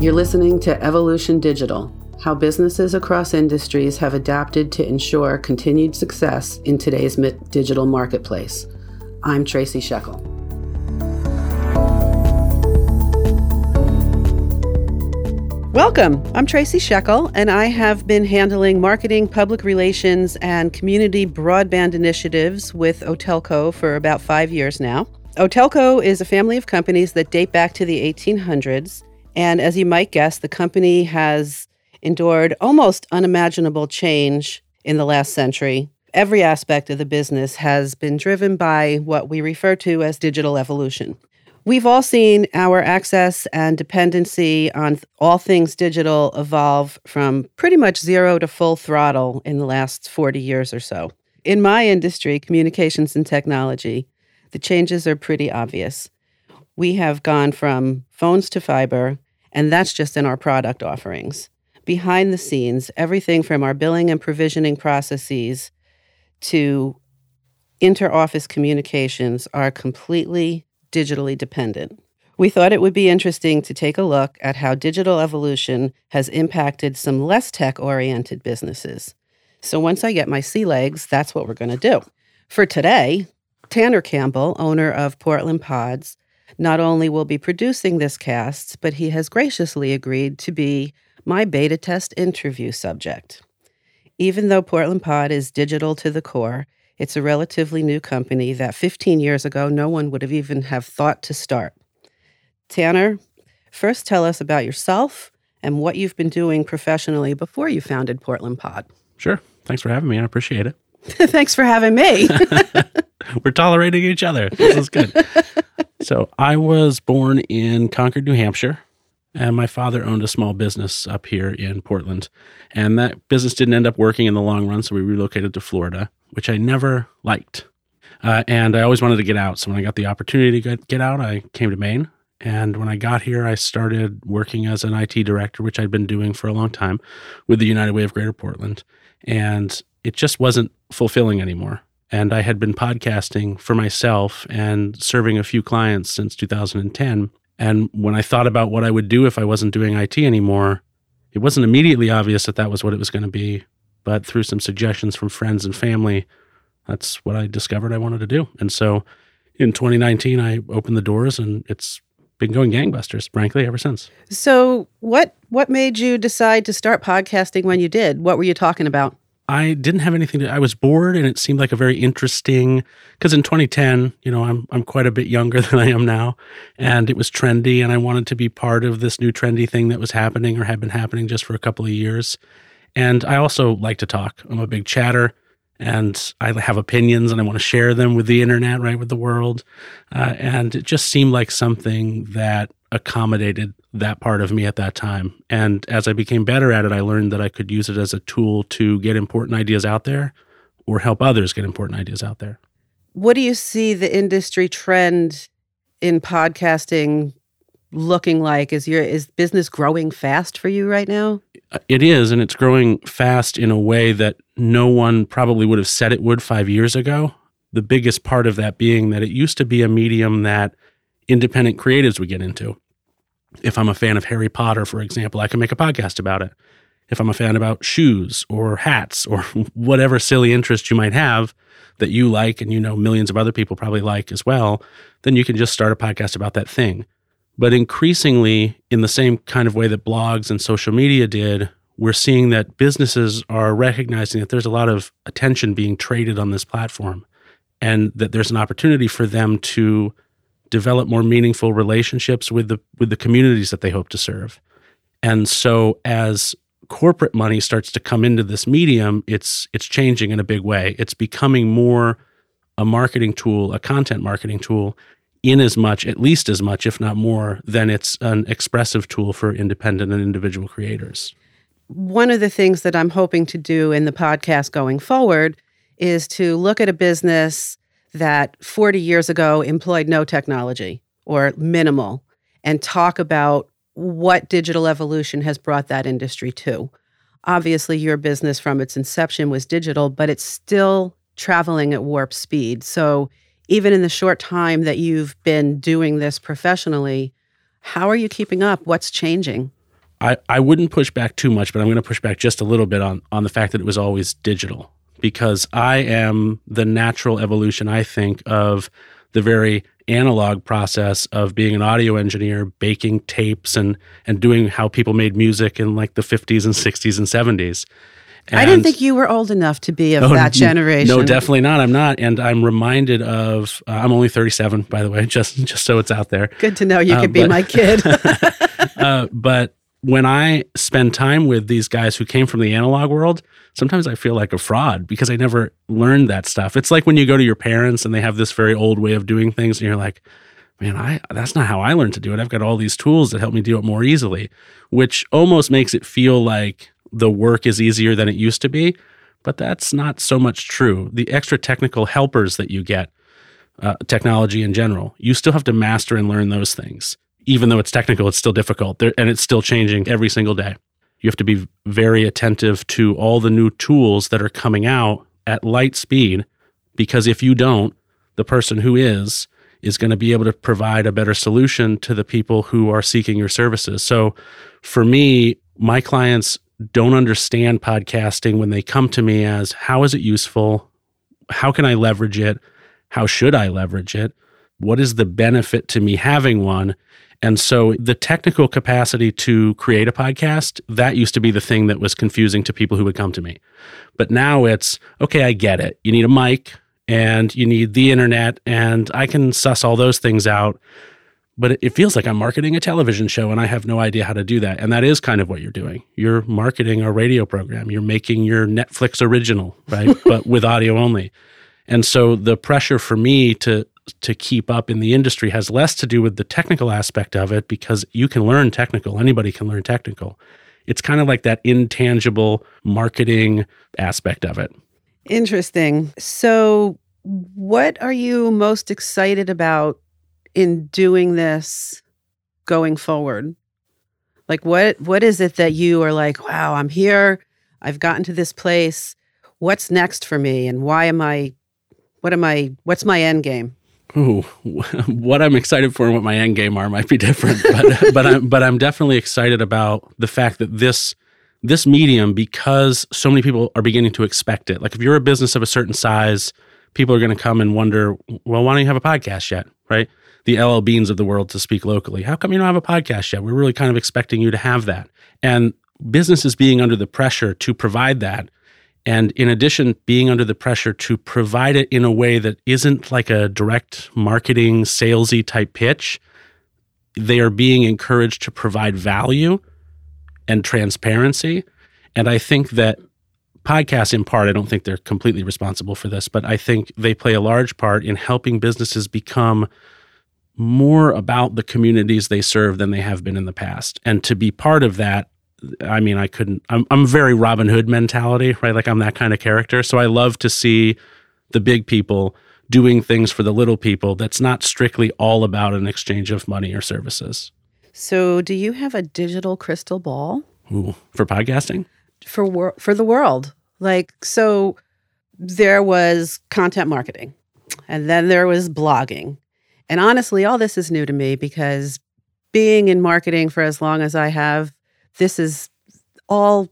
You're listening to Evolution Digital How Businesses Across Industries Have Adapted to Ensure Continued Success in Today's Digital Marketplace. I'm Tracy Sheckle. Welcome. I'm Tracy Sheckle, and I have been handling marketing, public relations, and community broadband initiatives with Otelco for about five years now. Otelco is a family of companies that date back to the 1800s and as you might guess, the company has endured almost unimaginable change in the last century. Every aspect of the business has been driven by what we refer to as digital evolution. We've all seen our access and dependency on all things digital evolve from pretty much zero to full throttle in the last 40 years or so. In my industry, communications and technology, the changes are pretty obvious. We have gone from phones to fiber, and that's just in our product offerings. Behind the scenes, everything from our billing and provisioning processes to inter-office communications are completely digitally dependent. We thought it would be interesting to take a look at how digital evolution has impacted some less tech oriented businesses. So, once I get my sea legs, that's what we're going to do. For today, Tanner Campbell, owner of Portland Pods, not only will be producing this cast, but he has graciously agreed to be my beta test interview subject. Even though Portland Pod is digital to the core, it's a relatively new company that 15 years ago no one would have even have thought to start. Tanner, first tell us about yourself and what you've been doing professionally before you founded Portland Pod. Sure. Thanks for having me. I appreciate it. Thanks for having me. We're tolerating each other. This is good. so, I was born in Concord, New Hampshire, and my father owned a small business up here in Portland. And that business didn't end up working in the long run, so we relocated to Florida, which I never liked. Uh, and I always wanted to get out. So, when I got the opportunity to get, get out, I came to Maine. And when I got here, I started working as an IT director, which I'd been doing for a long time with the United Way of Greater Portland. And it just wasn't fulfilling anymore. And I had been podcasting for myself and serving a few clients since 2010. And when I thought about what I would do if I wasn't doing IT anymore, it wasn't immediately obvious that that was what it was going to be. But through some suggestions from friends and family, that's what I discovered I wanted to do. And so in 2019, I opened the doors and it's been going gangbusters, frankly, ever since. So, what what made you decide to start podcasting when you did? What were you talking about? I didn't have anything to I was bored and it seemed like a very interesting because in 2010, you know, I'm I'm quite a bit younger than I am now and it was trendy and I wanted to be part of this new trendy thing that was happening or had been happening just for a couple of years. And I also like to talk. I'm a big chatter and I have opinions and I want to share them with the internet, right, with the world. Uh, and it just seemed like something that accommodated that part of me at that time. And as I became better at it, I learned that I could use it as a tool to get important ideas out there or help others get important ideas out there. What do you see the industry trend in podcasting looking like? Is your is business growing fast for you right now? Uh, it is, and it's growing fast in a way that no one probably would have said it would five years ago. The biggest part of that being that it used to be a medium that independent creatives we get into. If I'm a fan of Harry Potter, for example, I can make a podcast about it. If I'm a fan about shoes or hats or whatever silly interest you might have that you like and you know millions of other people probably like as well, then you can just start a podcast about that thing. But increasingly, in the same kind of way that blogs and social media did, we're seeing that businesses are recognizing that there's a lot of attention being traded on this platform and that there's an opportunity for them to develop more meaningful relationships with the with the communities that they hope to serve. And so as corporate money starts to come into this medium, it's it's changing in a big way. It's becoming more a marketing tool, a content marketing tool, in as much, at least as much, if not more, than it's an expressive tool for independent and individual creators. One of the things that I'm hoping to do in the podcast going forward is to look at a business that 40 years ago employed no technology or minimal and talk about what digital evolution has brought that industry to. Obviously, your business from its inception was digital, but it's still traveling at warp speed. So, even in the short time that you've been doing this professionally, how are you keeping up? What's changing? I, I wouldn't push back too much, but I'm going to push back just a little bit on, on the fact that it was always digital because I am the natural evolution, I think, of the very analog process of being an audio engineer, baking tapes and and doing how people made music in like the 50s and 60s and 70s. And I didn't think you were old enough to be of no, that generation. No, definitely not. I'm not, and I'm reminded of. Uh, I'm only 37, by the way, just just so it's out there. Good to know you uh, could but, be my kid. uh, but when I spend time with these guys who came from the analog world, sometimes I feel like a fraud because I never learned that stuff. It's like when you go to your parents and they have this very old way of doing things, and you're like, man, I that's not how I learned to do it. I've got all these tools that help me do it more easily, which almost makes it feel like the work is easier than it used to be. But that's not so much true. The extra technical helpers that you get, uh, technology in general, you still have to master and learn those things even though it's technical, it's still difficult there, and it's still changing every single day. You have to be very attentive to all the new tools that are coming out at light speed because if you don't, the person who is is going to be able to provide a better solution to the people who are seeking your services. So for me, my clients don't understand podcasting when they come to me as how is it useful? How can I leverage it? How should I leverage it? What is the benefit to me having one? And so the technical capacity to create a podcast, that used to be the thing that was confusing to people who would come to me. But now it's okay, I get it. You need a mic and you need the internet, and I can suss all those things out. But it feels like I'm marketing a television show and I have no idea how to do that. And that is kind of what you're doing. You're marketing a radio program, you're making your Netflix original, right? but with audio only. And so the pressure for me to to keep up in the industry has less to do with the technical aspect of it because you can learn technical, anybody can learn technical. It's kind of like that intangible marketing aspect of it. Interesting. So, what are you most excited about in doing this going forward? Like what what is it that you are like, wow, I'm here. I've gotten to this place. What's next for me and why am I what am I what's my end game? Ooh, what I'm excited for and what my end game are might be different, but but I'm but I'm definitely excited about the fact that this this medium because so many people are beginning to expect it. Like if you're a business of a certain size, people are going to come and wonder, well, why don't you have a podcast yet, right? The LL Beans of the world to speak locally. How come you don't have a podcast yet? We're really kind of expecting you to have that. And businesses being under the pressure to provide that and in addition, being under the pressure to provide it in a way that isn't like a direct marketing, salesy type pitch, they are being encouraged to provide value and transparency. And I think that podcasts, in part, I don't think they're completely responsible for this, but I think they play a large part in helping businesses become more about the communities they serve than they have been in the past. And to be part of that, I mean, I couldn't. I'm I'm very Robin Hood mentality, right? Like I'm that kind of character. So I love to see the big people doing things for the little people. That's not strictly all about an exchange of money or services. So, do you have a digital crystal ball? Ooh, for podcasting? For wor- for the world. Like so there was content marketing and then there was blogging. And honestly, all this is new to me because being in marketing for as long as I have, this is all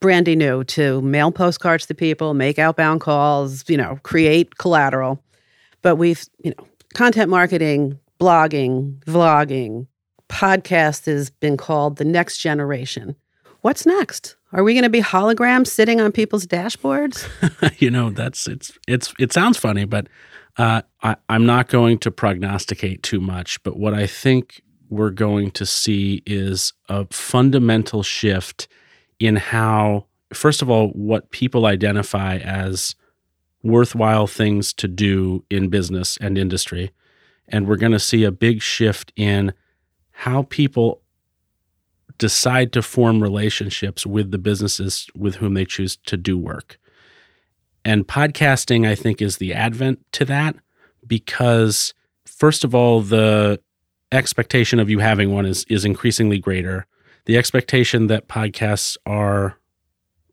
brandy new to mail postcards to people, make outbound calls, you know, create collateral. But we've, you know, content marketing, blogging, vlogging, podcast has been called the next generation. What's next? Are we going to be holograms sitting on people's dashboards? you know, that's it's it's it sounds funny, but uh, I, I'm not going to prognosticate too much. But what I think we're going to see is a fundamental shift in how, first of all, what people identify as worthwhile things to do in business and industry. And we're going to see a big shift in how people decide to form relationships with the businesses with whom they choose to do work. And podcasting, I think, is the advent to that because, first of all, the expectation of you having one is is increasingly greater. The expectation that podcasts are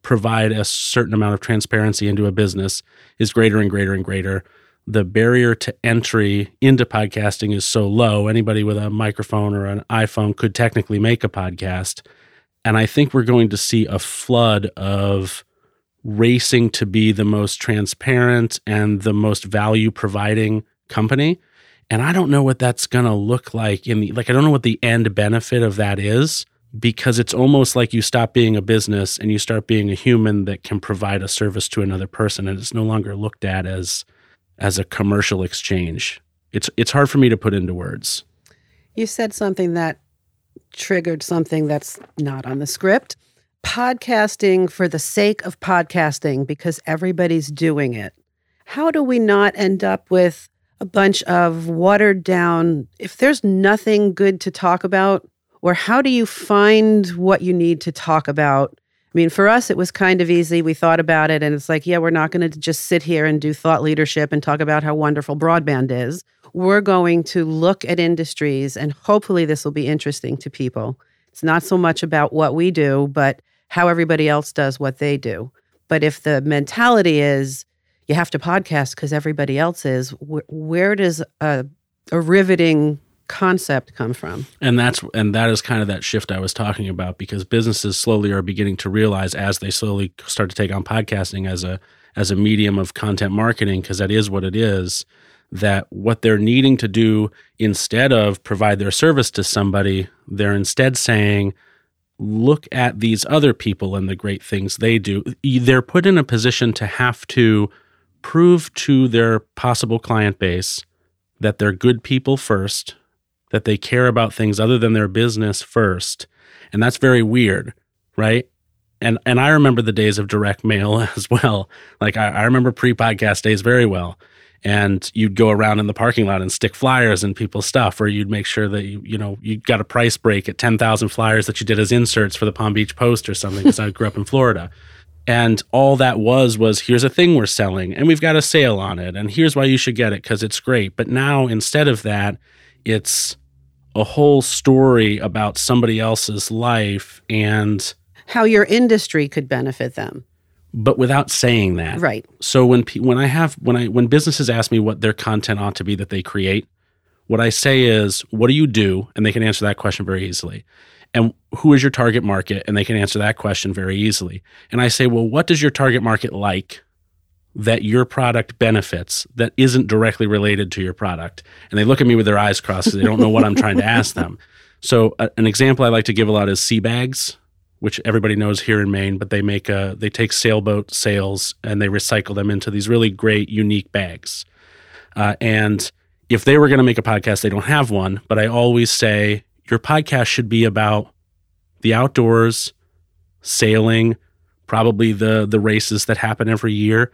provide a certain amount of transparency into a business is greater and greater and greater. The barrier to entry into podcasting is so low. Anybody with a microphone or an iPhone could technically make a podcast. And I think we're going to see a flood of racing to be the most transparent and the most value providing company. And I don't know what that's going to look like in the like I don't know what the end benefit of that is because it's almost like you stop being a business and you start being a human that can provide a service to another person and it's no longer looked at as as a commercial exchange. It's it's hard for me to put into words. You said something that triggered something that's not on the script. Podcasting for the sake of podcasting because everybody's doing it. How do we not end up with a bunch of watered down if there's nothing good to talk about or how do you find what you need to talk about I mean, for us, it was kind of easy. We thought about it, and it's like, yeah, we're not going to just sit here and do thought leadership and talk about how wonderful broadband is. We're going to look at industries, and hopefully, this will be interesting to people. It's not so much about what we do, but how everybody else does what they do. But if the mentality is you have to podcast because everybody else is, wh- where does a, a riveting concept come from? And that's and that is kind of that shift i was talking about because businesses slowly are beginning to realize as they slowly start to take on podcasting as a as a medium of content marketing because that is what it is that what they're needing to do instead of provide their service to somebody they're instead saying look at these other people and the great things they do. They're put in a position to have to prove to their possible client base that they're good people first that they care about things other than their business first. And that's very weird, right? And and I remember the days of direct mail as well. Like I, I remember pre-podcast days very well. And you'd go around in the parking lot and stick flyers in people's stuff, or you'd make sure that you, you know, you got a price break at 10,000 flyers that you did as inserts for the Palm Beach Post or something, because I grew up in Florida. And all that was was here's a thing we're selling and we've got a sale on it and here's why you should get it because it's great. But now instead of that, it's a whole story about somebody else's life and how your industry could benefit them. But without saying that. Right. So when when i have when i when businesses ask me what their content ought to be that they create what i say is what do you do? And they can answer that question very easily and who is your target market and they can answer that question very easily and i say well what does your target market like that your product benefits that isn't directly related to your product. And they look at me with their eyes crossed because they don't know what I'm trying to ask them. So uh, an example I like to give a lot is sea bags, which everybody knows here in Maine, but they make a they take sailboat sails and they recycle them into these really great unique bags. Uh, and if they were going to make a podcast, they don't have one, but I always say your podcast should be about the outdoors, sailing, probably the the races that happen every year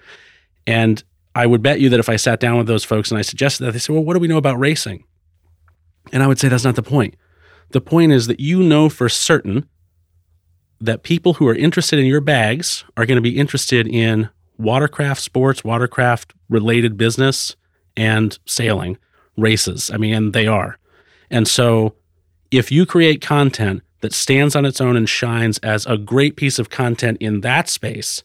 and I would bet you that if I sat down with those folks and I suggested that, they said, well, what do we know about racing? And I would say that's not the point. The point is that you know for certain that people who are interested in your bags are going to be interested in watercraft sports, watercraft related business, and sailing races. I mean, and they are. And so if you create content that stands on its own and shines as a great piece of content in that space,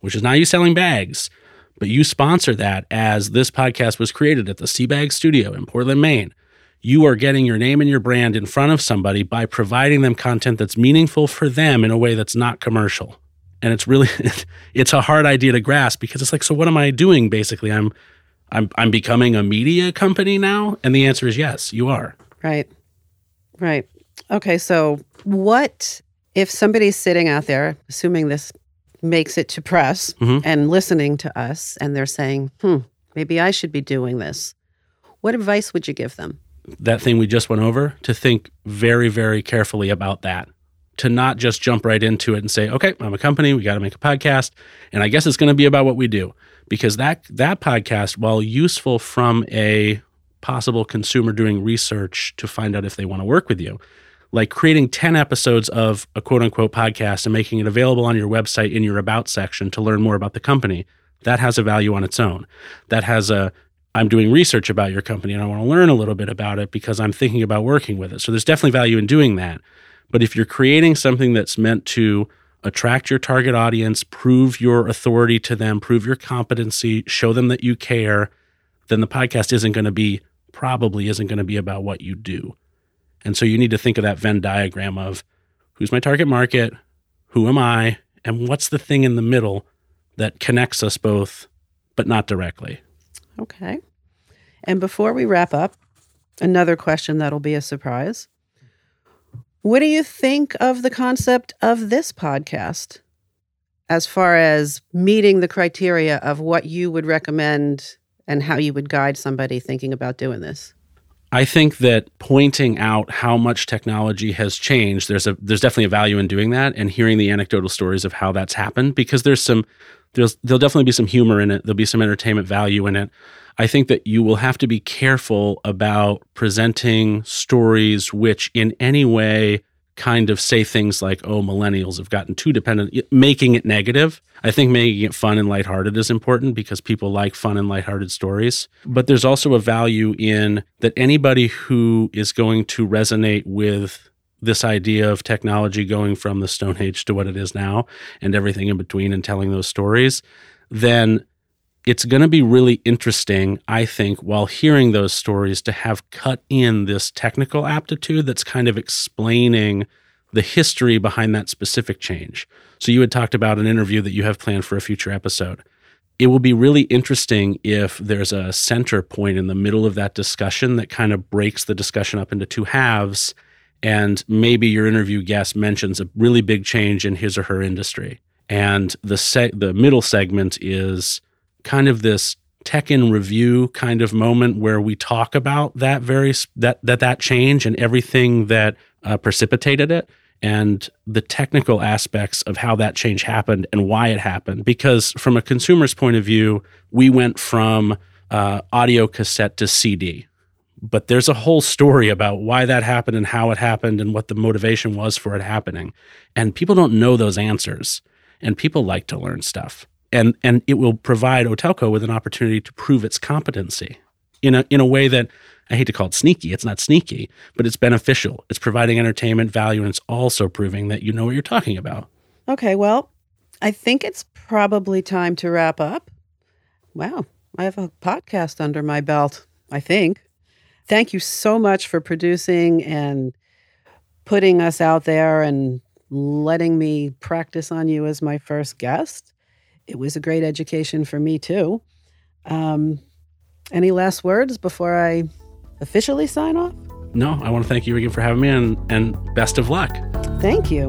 which is not you selling bags, but you sponsor that as this podcast was created at the Seabag Studio in Portland, Maine. You are getting your name and your brand in front of somebody by providing them content that's meaningful for them in a way that's not commercial. And it's really it's a hard idea to grasp because it's like so what am I doing basically? I'm I'm I'm becoming a media company now and the answer is yes, you are. Right. Right. Okay, so what if somebody's sitting out there assuming this makes it to press mm-hmm. and listening to us, and they're saying, hmm, maybe I should be doing this. What advice would you give them? That thing we just went over, to think very, very carefully about that. To not just jump right into it and say, okay, I'm a company, we got to make a podcast, and I guess it's going to be about what we do. Because that that podcast, while useful from a possible consumer doing research to find out if they want to work with you, like creating 10 episodes of a quote unquote podcast and making it available on your website in your about section to learn more about the company, that has a value on its own. That has a, I'm doing research about your company and I want to learn a little bit about it because I'm thinking about working with it. So there's definitely value in doing that. But if you're creating something that's meant to attract your target audience, prove your authority to them, prove your competency, show them that you care, then the podcast isn't going to be, probably isn't going to be about what you do. And so you need to think of that Venn diagram of who's my target market? Who am I? And what's the thing in the middle that connects us both, but not directly? Okay. And before we wrap up, another question that'll be a surprise. What do you think of the concept of this podcast as far as meeting the criteria of what you would recommend and how you would guide somebody thinking about doing this? I think that pointing out how much technology has changed, there's a there's definitely a value in doing that and hearing the anecdotal stories of how that's happened because there's some there's there'll definitely be some humor in it. There'll be some entertainment value in it. I think that you will have to be careful about presenting stories which in any way kind of say things like, oh, millennials have gotten too dependent, making it negative. I think making it fun and lighthearted is important because people like fun and lighthearted stories. But there's also a value in that anybody who is going to resonate with this idea of technology going from the Stone Age to what it is now and everything in between and telling those stories, then it's going to be really interesting, I think, while hearing those stories to have cut in this technical aptitude that's kind of explaining the history behind that specific change. So, you had talked about an interview that you have planned for a future episode. It will be really interesting if there's a center point in the middle of that discussion that kind of breaks the discussion up into two halves. And maybe your interview guest mentions a really big change in his or her industry. And the, se- the middle segment is kind of this tech in review kind of moment where we talk about that very that that that change and everything that uh, precipitated it and the technical aspects of how that change happened and why it happened. Because from a consumer's point of view we went from uh, audio cassette to cd but there's a whole story about why that happened and how it happened and what the motivation was for it happening. And people don't know those answers. And people like to learn stuff and and it will provide Otelco with an opportunity to prove its competency in a in a way that I hate to call it sneaky. It's not sneaky, but it's beneficial. It's providing entertainment value, and it's also proving that you know what you're talking about. Okay, well, I think it's probably time to wrap up. Wow, I have a podcast under my belt. I think. Thank you so much for producing and putting us out there and letting me practice on you as my first guest it was a great education for me too. Um, any last words before I officially sign off? No, I want to thank you again for having me and, and best of luck. Thank you.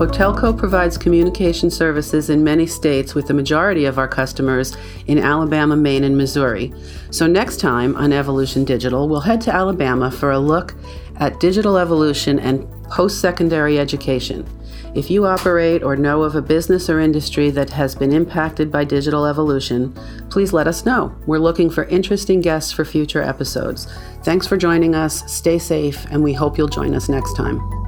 Otelco provides communication services in many states, with the majority of our customers in Alabama, Maine, and Missouri. So, next time on Evolution Digital, we'll head to Alabama for a look at digital evolution and post secondary education. If you operate or know of a business or industry that has been impacted by digital evolution, please let us know. We're looking for interesting guests for future episodes. Thanks for joining us. Stay safe, and we hope you'll join us next time.